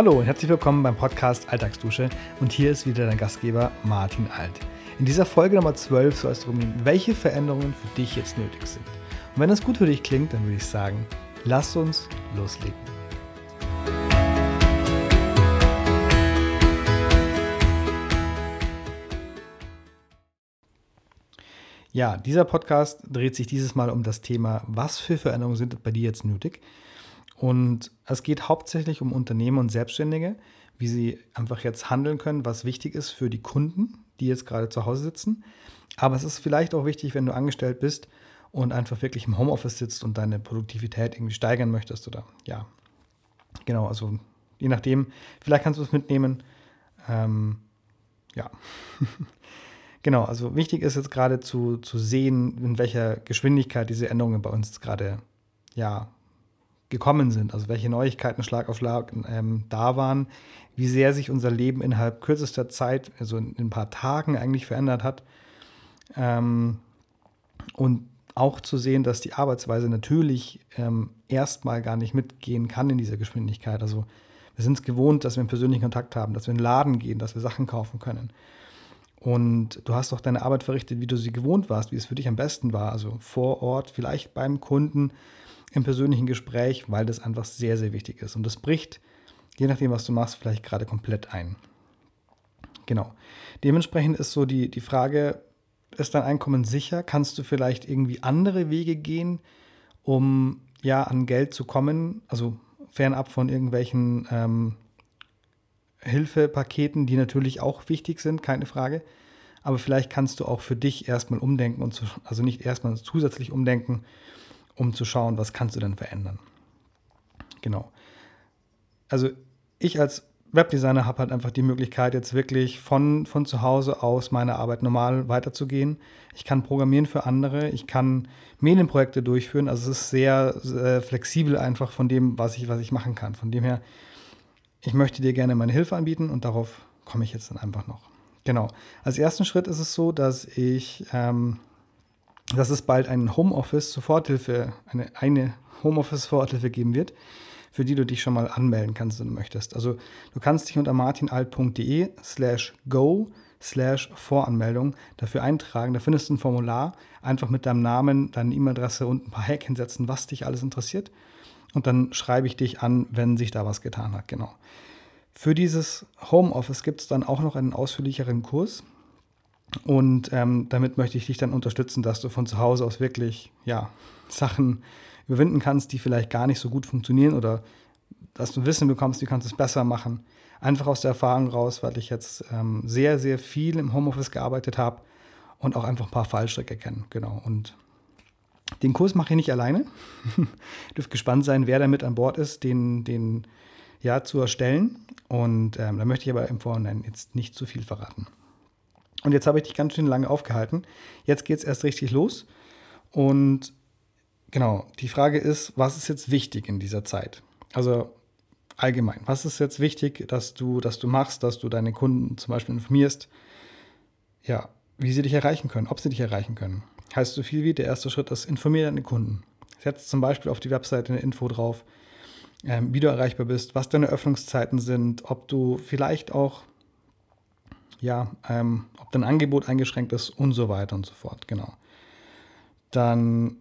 Hallo und herzlich willkommen beim Podcast Alltagsdusche und hier ist wieder dein Gastgeber Martin Alt. In dieser Folge Nummer 12 soll es darum gehen, welche Veränderungen für dich jetzt nötig sind. Und wenn das gut für dich klingt, dann würde ich sagen, lass uns loslegen. Ja, dieser Podcast dreht sich dieses Mal um das Thema, was für Veränderungen sind bei dir jetzt nötig? Und es geht hauptsächlich um Unternehmer und Selbstständige, wie sie einfach jetzt handeln können, was wichtig ist für die Kunden, die jetzt gerade zu Hause sitzen. Aber es ist vielleicht auch wichtig, wenn du angestellt bist und einfach wirklich im Homeoffice sitzt und deine Produktivität irgendwie steigern möchtest oder ja, genau, also je nachdem, vielleicht kannst du es mitnehmen. Ähm, ja, genau, also wichtig ist jetzt gerade zu, zu sehen, in welcher Geschwindigkeit diese Änderungen bei uns gerade ja, gekommen sind, also welche Neuigkeiten Schlag auf Schlag ähm, da waren, wie sehr sich unser Leben innerhalb kürzester Zeit, also in, in ein paar Tagen eigentlich verändert hat. Ähm, und auch zu sehen, dass die Arbeitsweise natürlich ähm, erstmal gar nicht mitgehen kann in dieser Geschwindigkeit. Also wir sind es gewohnt, dass wir einen persönlichen Kontakt haben, dass wir in den Laden gehen, dass wir Sachen kaufen können. Und du hast auch deine Arbeit verrichtet, wie du sie gewohnt warst, wie es für dich am besten war. Also vor Ort, vielleicht beim Kunden, im persönlichen Gespräch, weil das einfach sehr, sehr wichtig ist. Und das bricht, je nachdem, was du machst, vielleicht gerade komplett ein. Genau. Dementsprechend ist so die, die Frage, ist dein Einkommen sicher? Kannst du vielleicht irgendwie andere Wege gehen, um ja an Geld zu kommen? Also fernab von irgendwelchen ähm, Hilfepaketen, die natürlich auch wichtig sind, keine Frage. Aber vielleicht kannst du auch für dich erstmal umdenken und zu, also nicht erstmal zusätzlich umdenken um zu schauen, was kannst du denn verändern. Genau. Also ich als Webdesigner habe halt einfach die Möglichkeit, jetzt wirklich von, von zu Hause aus meine Arbeit normal weiterzugehen. Ich kann programmieren für andere, ich kann Medienprojekte durchführen. Also es ist sehr, sehr flexibel einfach von dem, was ich, was ich machen kann. Von dem her, ich möchte dir gerne meine Hilfe anbieten und darauf komme ich jetzt dann einfach noch. Genau. Als ersten Schritt ist es so, dass ich ähm, dass es bald ein Homeoffice-Soforthilfe, eine, eine Homeoffice-Soforthilfe geben wird, für die du dich schon mal anmelden kannst, wenn du möchtest. Also du kannst dich unter martinalt.de slash go slash Voranmeldung dafür eintragen. Da findest du ein Formular, einfach mit deinem Namen, deine E-Mail-Adresse und ein paar Häkchen setzen, was dich alles interessiert. Und dann schreibe ich dich an, wenn sich da was getan hat. Genau. Für dieses Homeoffice gibt es dann auch noch einen ausführlicheren Kurs. Und ähm, damit möchte ich dich dann unterstützen, dass du von zu Hause aus wirklich ja, Sachen überwinden kannst, die vielleicht gar nicht so gut funktionieren oder dass du Wissen bekommst, wie kannst du es besser machen. Einfach aus der Erfahrung raus, weil ich jetzt ähm, sehr, sehr viel im Homeoffice gearbeitet habe und auch einfach ein paar Fallstricke kenne. Genau. Und den Kurs mache ich nicht alleine. Dürft gespannt sein, wer da mit an Bord ist, den, den ja, zu erstellen. Und ähm, da möchte ich aber im Vorhinein jetzt nicht zu viel verraten. Und jetzt habe ich dich ganz schön lange aufgehalten. Jetzt geht es erst richtig los. Und genau, die Frage ist, was ist jetzt wichtig in dieser Zeit? Also allgemein, was ist jetzt wichtig, dass du, dass du machst, dass du deine Kunden zum Beispiel informierst? Ja, wie sie dich erreichen können, ob sie dich erreichen können. Heißt so viel wie, der erste Schritt ist, informiere deine Kunden. Setz zum Beispiel auf die Webseite eine Info drauf, ähm, wie du erreichbar bist, was deine Öffnungszeiten sind, ob du vielleicht auch ja, ähm, ob dein Angebot eingeschränkt ist und so weiter und so fort, genau. Dann,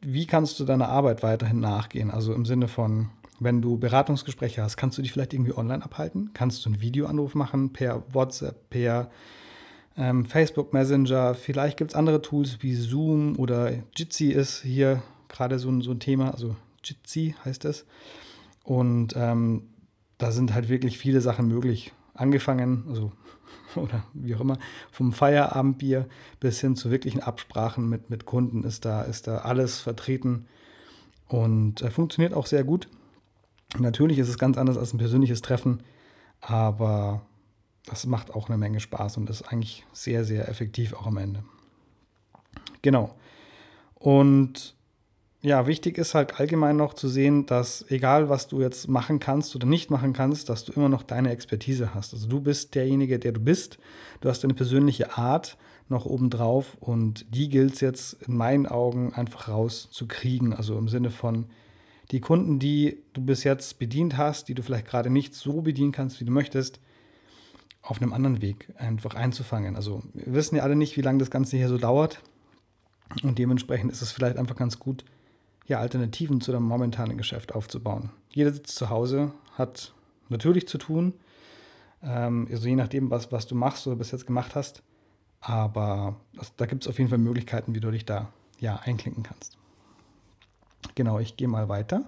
wie kannst du deiner Arbeit weiterhin nachgehen? Also im Sinne von, wenn du Beratungsgespräche hast, kannst du dich vielleicht irgendwie online abhalten? Kannst du einen Videoanruf machen per WhatsApp, per ähm, Facebook Messenger? Vielleicht gibt es andere Tools wie Zoom oder Jitsi ist hier gerade so, ein, so ein Thema, also Jitsi heißt es. Und ähm, da sind halt wirklich viele Sachen möglich angefangen, also oder wie auch immer, vom Feierabendbier bis hin zu wirklichen Absprachen mit, mit Kunden ist da, ist da alles vertreten und äh, funktioniert auch sehr gut. Natürlich ist es ganz anders als ein persönliches Treffen, aber das macht auch eine Menge Spaß und ist eigentlich sehr, sehr effektiv auch am Ende. Genau. Und ja, wichtig ist halt allgemein noch zu sehen, dass egal was du jetzt machen kannst oder nicht machen kannst, dass du immer noch deine Expertise hast. Also du bist derjenige, der du bist. Du hast eine persönliche Art noch obendrauf und die gilt es jetzt in meinen Augen einfach rauszukriegen. Also im Sinne von, die Kunden, die du bis jetzt bedient hast, die du vielleicht gerade nicht so bedienen kannst, wie du möchtest, auf einem anderen Weg einfach einzufangen. Also wir wissen ja alle nicht, wie lange das Ganze hier so dauert. Und dementsprechend ist es vielleicht einfach ganz gut, ja, Alternativen zu deinem momentanen Geschäft aufzubauen. Jeder sitzt zu Hause, hat natürlich zu tun, ähm, also je nachdem, was, was du machst oder bis jetzt gemacht hast. Aber das, da gibt es auf jeden Fall Möglichkeiten, wie du dich da ja, einklinken kannst. Genau, ich gehe mal weiter.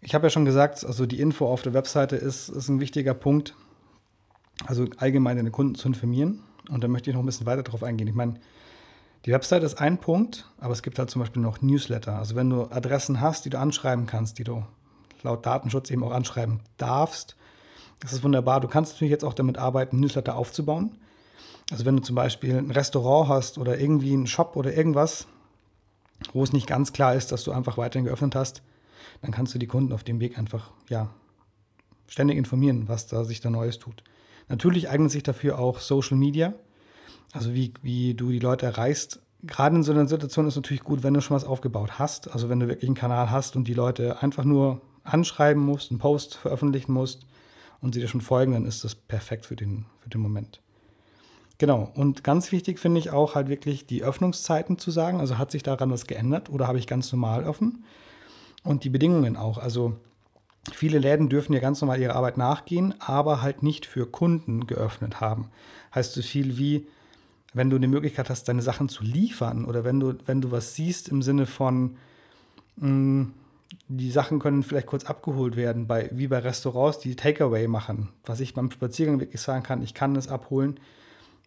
Ich habe ja schon gesagt, also die Info auf der Webseite ist, ist ein wichtiger Punkt. Also allgemein deine Kunden zu informieren. Und da möchte ich noch ein bisschen weiter darauf eingehen. Ich meine, die Webseite ist ein Punkt, aber es gibt halt zum Beispiel noch Newsletter. Also wenn du Adressen hast, die du anschreiben kannst, die du laut Datenschutz eben auch anschreiben darfst, das ist wunderbar. Du kannst natürlich jetzt auch damit arbeiten, Newsletter aufzubauen. Also wenn du zum Beispiel ein Restaurant hast oder irgendwie einen Shop oder irgendwas, wo es nicht ganz klar ist, dass du einfach weiterhin geöffnet hast, dann kannst du die Kunden auf dem Weg einfach ja, ständig informieren, was da sich da Neues tut. Natürlich eignet sich dafür auch Social Media, also wie, wie du die Leute erreichst. Gerade in so einer Situation ist natürlich gut, wenn du schon was aufgebaut hast, also wenn du wirklich einen Kanal hast und die Leute einfach nur anschreiben musst, einen Post veröffentlichen musst und sie dir schon folgen, dann ist das perfekt für den, für den Moment. Genau, und ganz wichtig finde ich auch halt wirklich die Öffnungszeiten zu sagen. Also hat sich daran was geändert oder habe ich ganz normal offen? Und die Bedingungen auch. Also viele Läden dürfen ja ganz normal ihrer Arbeit nachgehen, aber halt nicht für Kunden geöffnet haben. Heißt so viel wie, wenn du die Möglichkeit hast, deine Sachen zu liefern oder wenn du, wenn du was siehst im Sinne von, mh, mm, die Sachen können vielleicht kurz abgeholt werden, bei, wie bei Restaurants, die Takeaway machen. Was ich beim Spaziergang wirklich sagen kann, ich kann es abholen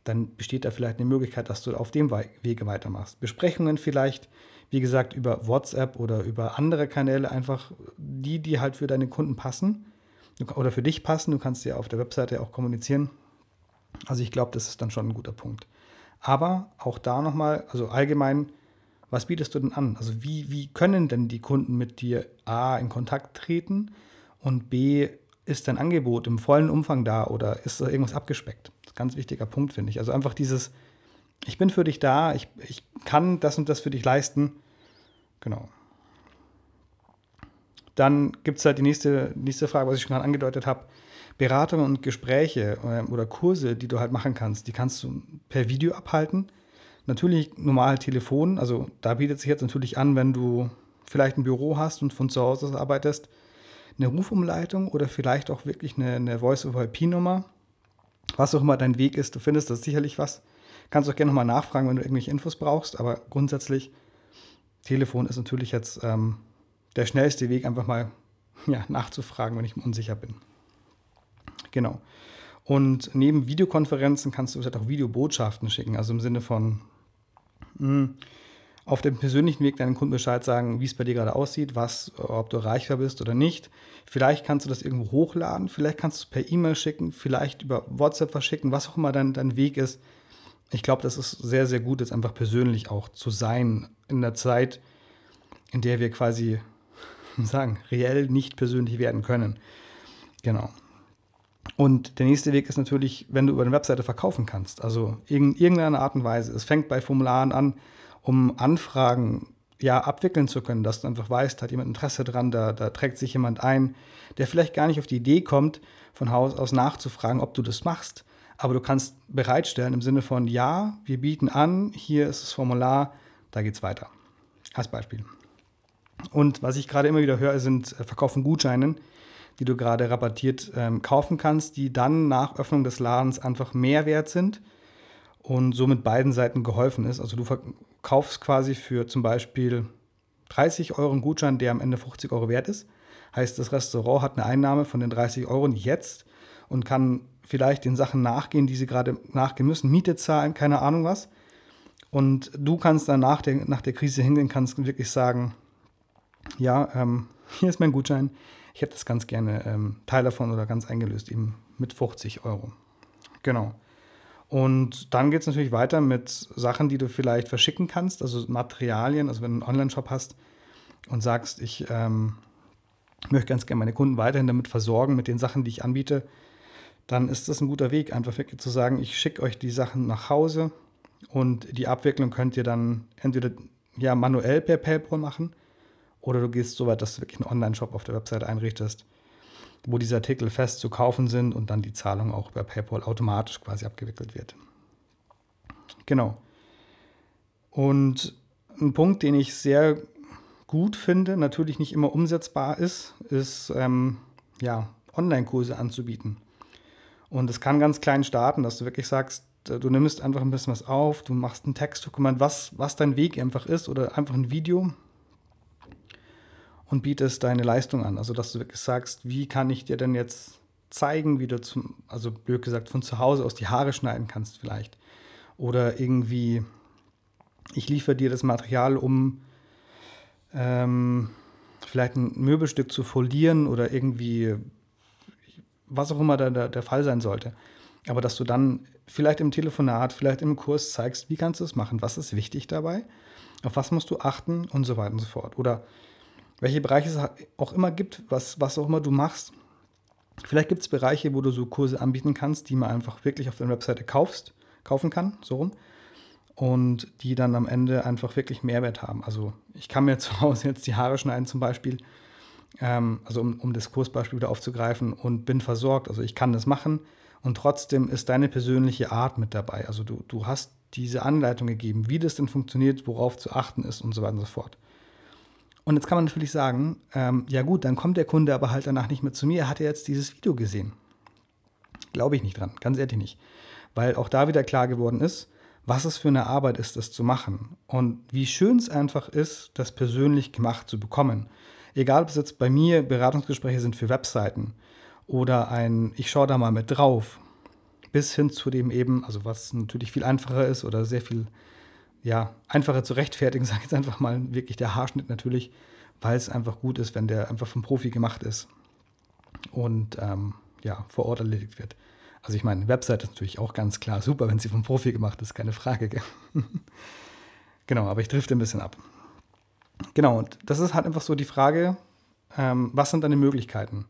dann besteht da vielleicht eine Möglichkeit, dass du auf dem Wege weitermachst. Besprechungen vielleicht, wie gesagt, über WhatsApp oder über andere Kanäle, einfach die, die halt für deine Kunden passen oder für dich passen. Du kannst ja auf der Webseite auch kommunizieren. Also ich glaube, das ist dann schon ein guter Punkt. Aber auch da nochmal, also allgemein, was bietest du denn an? Also wie, wie können denn die Kunden mit dir A in Kontakt treten und B ist dein Angebot im vollen Umfang da oder ist da irgendwas abgespeckt? ganz wichtiger Punkt, finde ich. Also einfach dieses, ich bin für dich da, ich, ich kann das und das für dich leisten. Genau. Dann gibt es halt die nächste, nächste Frage, was ich schon gerade angedeutet habe. Beratungen und Gespräche äh, oder Kurse, die du halt machen kannst, die kannst du per Video abhalten. Natürlich normal Telefon, also da bietet sich jetzt natürlich an, wenn du vielleicht ein Büro hast und von zu Hause arbeitest, eine Rufumleitung oder vielleicht auch wirklich eine, eine Voice-over-IP-Nummer was auch immer dein Weg ist, du findest das sicherlich was. Kannst auch gerne nochmal nachfragen, wenn du irgendwelche Infos brauchst, aber grundsätzlich, Telefon ist natürlich jetzt ähm, der schnellste Weg, einfach mal ja, nachzufragen, wenn ich mir unsicher bin. Genau. Und neben Videokonferenzen kannst du auch Videobotschaften schicken, also im Sinne von, mh, hm, auf dem persönlichen Weg deinen Kunden Bescheid sagen, wie es bei dir gerade aussieht, was, ob du erreichbar bist oder nicht. Vielleicht kannst du das irgendwo hochladen, vielleicht kannst du es per E-Mail schicken, vielleicht über WhatsApp verschicken, was auch immer dein, dein Weg ist. Ich glaube, das ist sehr, sehr gut, jetzt einfach persönlich auch zu sein in der Zeit, in der wir quasi sagen, reell nicht persönlich werden können. Genau. Und der nächste Weg ist natürlich, wenn du über eine Webseite verkaufen kannst. Also in irgendeiner Art und Weise. Es fängt bei Formularen an, um Anfragen ja abwickeln zu können, dass du einfach weißt, hat jemand Interesse dran, da, da trägt sich jemand ein, der vielleicht gar nicht auf die Idee kommt, von Haus aus nachzufragen, ob du das machst. Aber du kannst bereitstellen im Sinne von, ja, wir bieten an, hier ist das Formular, da geht es weiter. Als Beispiel. Und was ich gerade immer wieder höre, sind äh, Verkaufen Gutscheinen, die du gerade rabattiert ähm, kaufen kannst, die dann nach Öffnung des Ladens einfach mehr wert sind und somit beiden Seiten geholfen ist. Also du kaufst quasi für zum Beispiel 30 Euro einen Gutschein, der am Ende 50 Euro wert ist. Heißt, das Restaurant hat eine Einnahme von den 30 Euro jetzt und kann vielleicht den Sachen nachgehen, die sie gerade nachgehen müssen, Miete zahlen, keine Ahnung was. Und du kannst dann nach der, nach der Krise hingehen, kannst wirklich sagen, ja, ähm, hier ist mein Gutschein, ich hätte das ganz gerne ähm, Teil davon oder ganz eingelöst, eben mit 50 Euro. Genau. Und dann geht es natürlich weiter mit Sachen, die du vielleicht verschicken kannst, also Materialien, also wenn du einen Online-Shop hast und sagst, ich ähm, möchte ganz gerne meine Kunden weiterhin damit versorgen, mit den Sachen, die ich anbiete, dann ist das ein guter Weg, einfach wirklich zu sagen, ich schicke euch die Sachen nach Hause und die Abwicklung könnt ihr dann entweder ja manuell per PayPal machen Oder du gehst so weit, dass du wirklich einen Online-Shop auf der Website einrichtest, wo diese Artikel fest zu kaufen sind und dann die Zahlung auch über PayPal automatisch quasi abgewickelt wird. Genau. Und ein Punkt, den ich sehr gut finde, natürlich nicht immer umsetzbar ist, ist ähm, ja, Online-Kurse anzubieten. Und es kann ganz klein starten, dass du wirklich sagst, äh, du nimmst einfach ein bisschen was auf, du machst ein Textdokument, was, was dein Weg einfach ist oder einfach ein Video und bietest deine Leistung an. Also, dass du wirklich sagst, wie kann ich dir denn jetzt zeigen, wie du zum, also blöd gesagt, von zu Hause aus die Haare schneiden kannst vielleicht. Oder irgendwie, ich liefere dir das Material, um ähm, vielleicht ein Möbelstück zu folieren oder irgendwie, was auch immer da der, der Fall sein sollte. Aber dass du dann vielleicht im Telefonat, vielleicht im Kurs zeigst, wie kannst du es machen, was ist wichtig dabei, auf was musst du achten und so weiter und so fort. Oder welche Bereiche es auch immer gibt, was, was auch immer du machst. Vielleicht gibt es Bereiche, wo du so Kurse anbieten kannst, die man einfach wirklich auf deiner Webseite kaufst, kaufen kann, so rum. Und die dann am Ende einfach wirklich Mehrwert haben. Also ich kann mir zu Hause jetzt die Haare schneiden zum Beispiel, ähm, also um, um das Kursbeispiel wieder aufzugreifen und bin versorgt. Also ich kann das machen und trotzdem ist deine persönliche Art mit dabei. Also du, du hast diese Anleitung gegeben, wie das denn funktioniert, worauf zu achten ist und so weiter und so fort. Und jetzt kann man natürlich sagen, ähm, ja gut, dann kommt der Kunde aber halt danach nicht mehr zu mir, er hat ja jetzt dieses Video gesehen. Glaube ich nicht dran, ganz ehrlich nicht. Weil auch da wieder klar geworden ist, was es für eine Arbeit ist, das zu machen. Und wie schön es einfach ist, das persönlich gemacht zu bekommen. Egal, ob es jetzt bei mir Beratungsgespräche sind für Webseiten oder ein, ich schaue da mal mit drauf, bis hin zu dem eben, also was natürlich viel einfacher ist oder sehr viel ja, einfacher zu rechtfertigen, sage ich jetzt einfach mal, wirklich der Haarschnitt natürlich, weil es einfach gut ist, wenn der einfach vom Profi gemacht ist und ähm, ja, vor Ort erledigt wird. Also ich meine, Website ist natürlich auch ganz klar super, wenn sie vom Profi gemacht ist, keine Frage. genau, aber ich drifte ein bisschen ab. Genau, und das ist halt einfach so die Frage, ähm, was sind deine Möglichkeiten?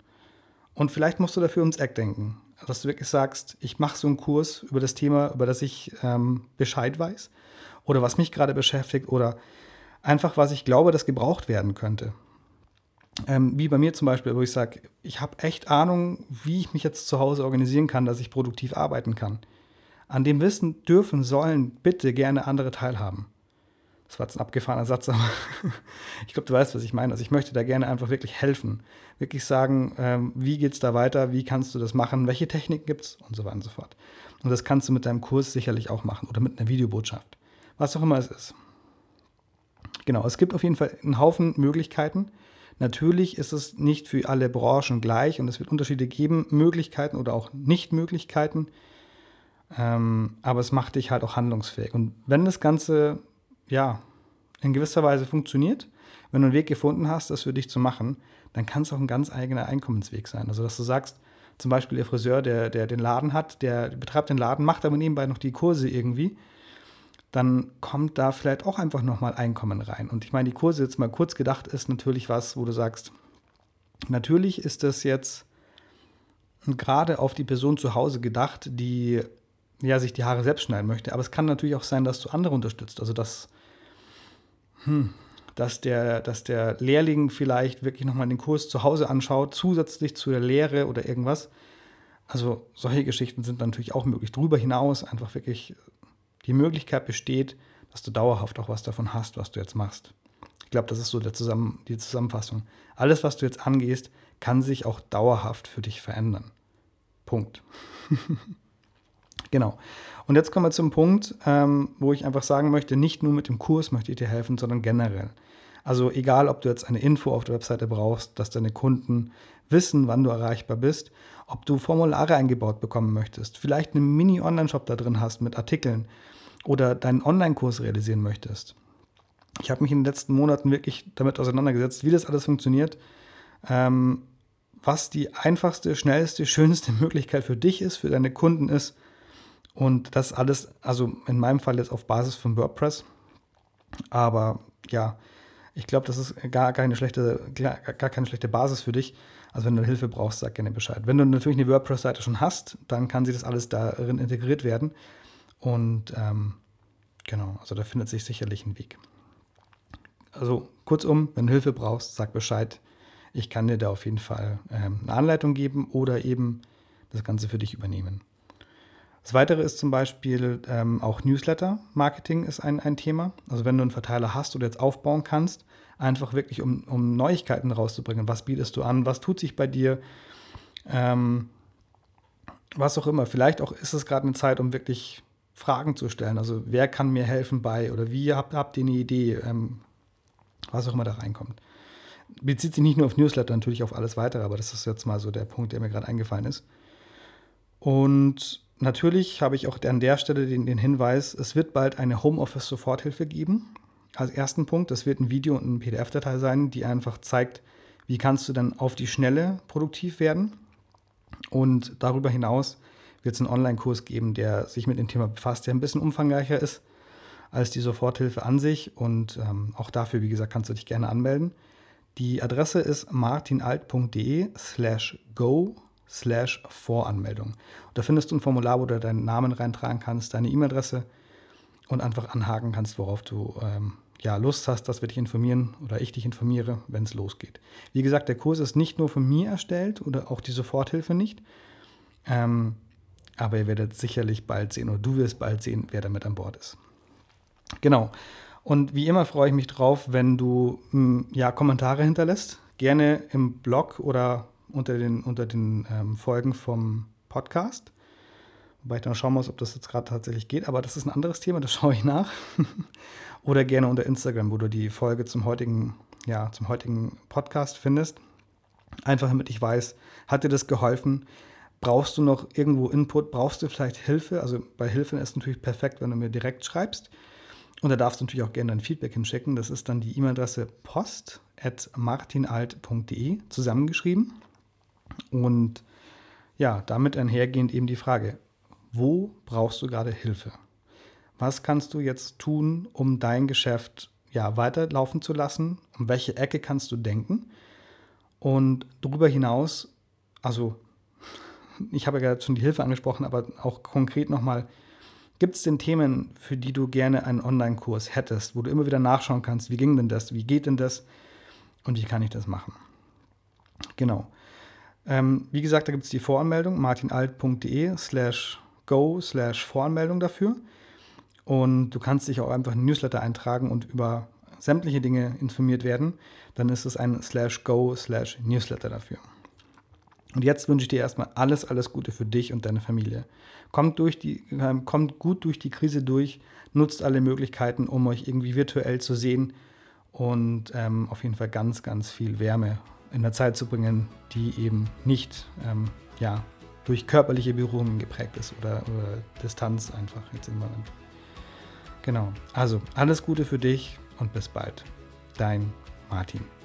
Und vielleicht musst du dafür ums Eck denken, dass du wirklich sagst, ich mache so einen Kurs über das Thema, über das ich ähm, Bescheid weiß oder was mich gerade beschäftigt oder einfach, was ich glaube, das gebraucht werden könnte. Ähm, wie bei mir zum Beispiel, wo ich sage, ich habe echt Ahnung, wie ich mich jetzt zu Hause organisieren kann, dass ich produktiv arbeiten kann. An dem Wissen dürfen, sollen bitte gerne andere teilhaben. Das war jetzt ein abgefahrener Satz, aber ich glaube, du weißt, was ich meine. Also ich möchte da gerne einfach wirklich helfen. Wirklich sagen, ähm, wie geht es da weiter, wie kannst du das machen, welche Techniken gibt es und so weiter und so fort. Und das kannst du mit deinem Kurs sicherlich auch machen oder mit einer Videobotschaft was auch immer es ist. Genau, es gibt auf jeden Fall einen Haufen Möglichkeiten. Natürlich ist es nicht für alle Branchen gleich und es wird Unterschiede geben, Möglichkeiten oder auch Nicht-Möglichkeiten. Ähm, aber es macht dich halt auch handlungsfähig. Und wenn das Ganze ja in gewisser Weise funktioniert, wenn du einen Weg gefunden hast, das für dich zu machen, dann kann es auch ein ganz eigener Einkommensweg sein. Also dass du sagst, zum Beispiel der Friseur, der, der den Laden hat, der betreibt den Laden, macht aber nebenbei noch die Kurse irgendwie dann kommt da vielleicht auch einfach nochmal Einkommen rein. Und ich meine, die Kurse jetzt mal kurz gedacht ist natürlich was, wo du sagst, natürlich ist das jetzt gerade auf die Person zu Hause gedacht, die ja sich die Haare selbst schneiden möchte. Aber es kann natürlich auch sein, dass du andere unterstützt. Also dass, hm, dass, der, dass der Lehrling vielleicht wirklich nochmal den Kurs zu Hause anschaut, zusätzlich zu der Lehre oder irgendwas. Also solche Geschichten sind natürlich auch möglich. Darüber hinaus einfach wirklich die Möglichkeit besteht, dass du dauerhaft auch was davon hast, was du jetzt machst. Ich glaube, das ist so Zusammen die Zusammenfassung. Alles, was du jetzt angehst, kann sich auch dauerhaft für dich verändern. Punkt. genau. Und jetzt kommen wir zum Punkt, ähm, wo ich einfach sagen möchte, nicht nur mit dem Kurs möchte ich dir helfen, sondern generell. Also egal, ob du jetzt eine Info auf der Webseite brauchst, dass deine Kunden wissen, wann du erreichbar bist, ob du Formulare eingebaut bekommen möchtest, vielleicht einen Mini-Online-Shop da drin hast mit Artikeln, oder deinen Online-Kurs realisieren möchtest. Ich habe mich in den letzten Monaten wirklich damit auseinandergesetzt, wie das alles funktioniert, ähm, was die einfachste, schnellste, schönste Möglichkeit für dich ist, für deine Kunden ist. Und das alles, also in meinem Fall jetzt auf Basis von WordPress. Aber ja, ich glaube, das ist gar keine schlechte, gar keine schlechte Basis für dich. Also wenn du Hilfe brauchst, sag gerne Bescheid. Wenn du natürlich eine WordPress-Seite schon hast, dann kann sie das alles darin integriert werden. Und ähm, genau, also da findet sich sicherlich ein Weg. Also kurzum, wenn du Hilfe brauchst, sag Bescheid. Ich kann dir da auf jeden Fall ähm, eine Anleitung geben oder eben das Ganze für dich übernehmen. Das Weitere ist zum Beispiel ähm, auch Newsletter-Marketing ist ein, ein Thema. Also wenn du einen Verteiler hast oder jetzt aufbauen kannst, einfach wirklich um, um Neuigkeiten rauszubringen. Was bietest du an? Was tut sich bei dir? Ähm, was auch immer. Vielleicht auch ist es gerade eine Zeit, um wirklich Fragen zu stellen. Also wer kann mir helfen bei oder wie habt, habt ihr eine Idee? Ähm, was auch immer da reinkommt. Bezieht sich nicht nur auf Newsletter, natürlich auf alles weitere, aber das ist jetzt mal so der Punkt, der mir gerade eingefallen ist. Und natürlich habe ich auch an der Stelle den, den Hinweis, es wird bald eine Homeoffice-Soforthilfe geben. Als ersten Punkt, das wird ein Video und eine PDF-Datei sein, die einfach zeigt, wie kannst du dann auf die Schnelle produktiv werden. Und darüber hinaus wird es einen Online-Kurs geben, der sich mit dem Thema befasst, der ein bisschen umfangreicher ist als die Soforthilfe an sich. Und ähm, auch dafür, wie gesagt, kannst du dich gerne anmelden. Die Adresse ist martinalt.de slash go slash Voranmeldung. da findest du ein Formular, wo du deinen Namen reintragen kannst, deine E-Mail-Adresse und einfach anhaken kannst, worauf du ähm, ja, Lust hast, dass wir dich informieren oder ich dich informiere, wenn es losgeht. Wie gesagt, der Kurs ist nicht nur von mir erstellt oder auch die Soforthilfe nicht. Ähm, aber ihr werdet sicherlich bald sehen oder du wirst bald sehen, wer damit an Bord ist. Genau. Und wie immer freue ich mich drauf, wenn du hm, ja, Kommentare hinterlässt. Gerne im Blog oder unter den, unter den ähm, Folgen vom Podcast. Wobei ich dann schauen muss, ob das jetzt gerade tatsächlich geht. Aber das ist ein anderes Thema, das schaue ich nach. oder gerne unter Instagram, wo du die Folge zum heutigen, ja, zum heutigen Podcast findest. Einfach damit ich weiß, hat dir das geholfen? Brauchst du noch irgendwo Input? Brauchst du vielleicht Hilfe? Also bei Hilfe ist es natürlich perfekt, wenn du mir direkt schreibst. Und da darfst du natürlich auch gerne dein Feedback hinschicken. Das ist dann die E-Mail-Adresse post.martinalt.de zusammengeschrieben. Und ja, damit einhergehend eben die Frage, wo brauchst du gerade Hilfe? Was kannst du jetzt tun, um dein Geschäft ja, weiterlaufen zu lassen? Um welche Ecke kannst du denken? Und darüber hinaus, also ich habe ja gerade schon die Hilfe angesprochen, aber auch konkret nochmal, Gibt es denn Themen, für die du gerne einen Online-Kurs hättest, wo du immer wieder nachschauen kannst, wie ging denn das, wie geht denn das und wie kann ich das machen? Genau. Ähm, wie gesagt, da gibt es die Voranmeldung, martinalt.de slash go slash Voranmeldung dafür. Und du kannst dich auch einfach in Newsletter eintragen und über sämtliche Dinge informiert werden. Dann ist es ein slash go slash Newsletter dafür. Und jetzt wünsche ich dir erstmal alles, alles Gute für dich und deine Familie. Kommt, durch die, äh, kommt gut durch die Krise durch, nutzt alle Möglichkeiten, um euch irgendwie virtuell zu sehen und ähm, auf jeden Fall ganz, ganz viel Wärme in der Zeit zu bringen, die eben nicht ähm, ja, durch körperliche Berührungen geprägt ist oder, oder Distanz einfach jetzt im Moment. Genau. Also alles Gute für dich und bis bald. Dein Martin.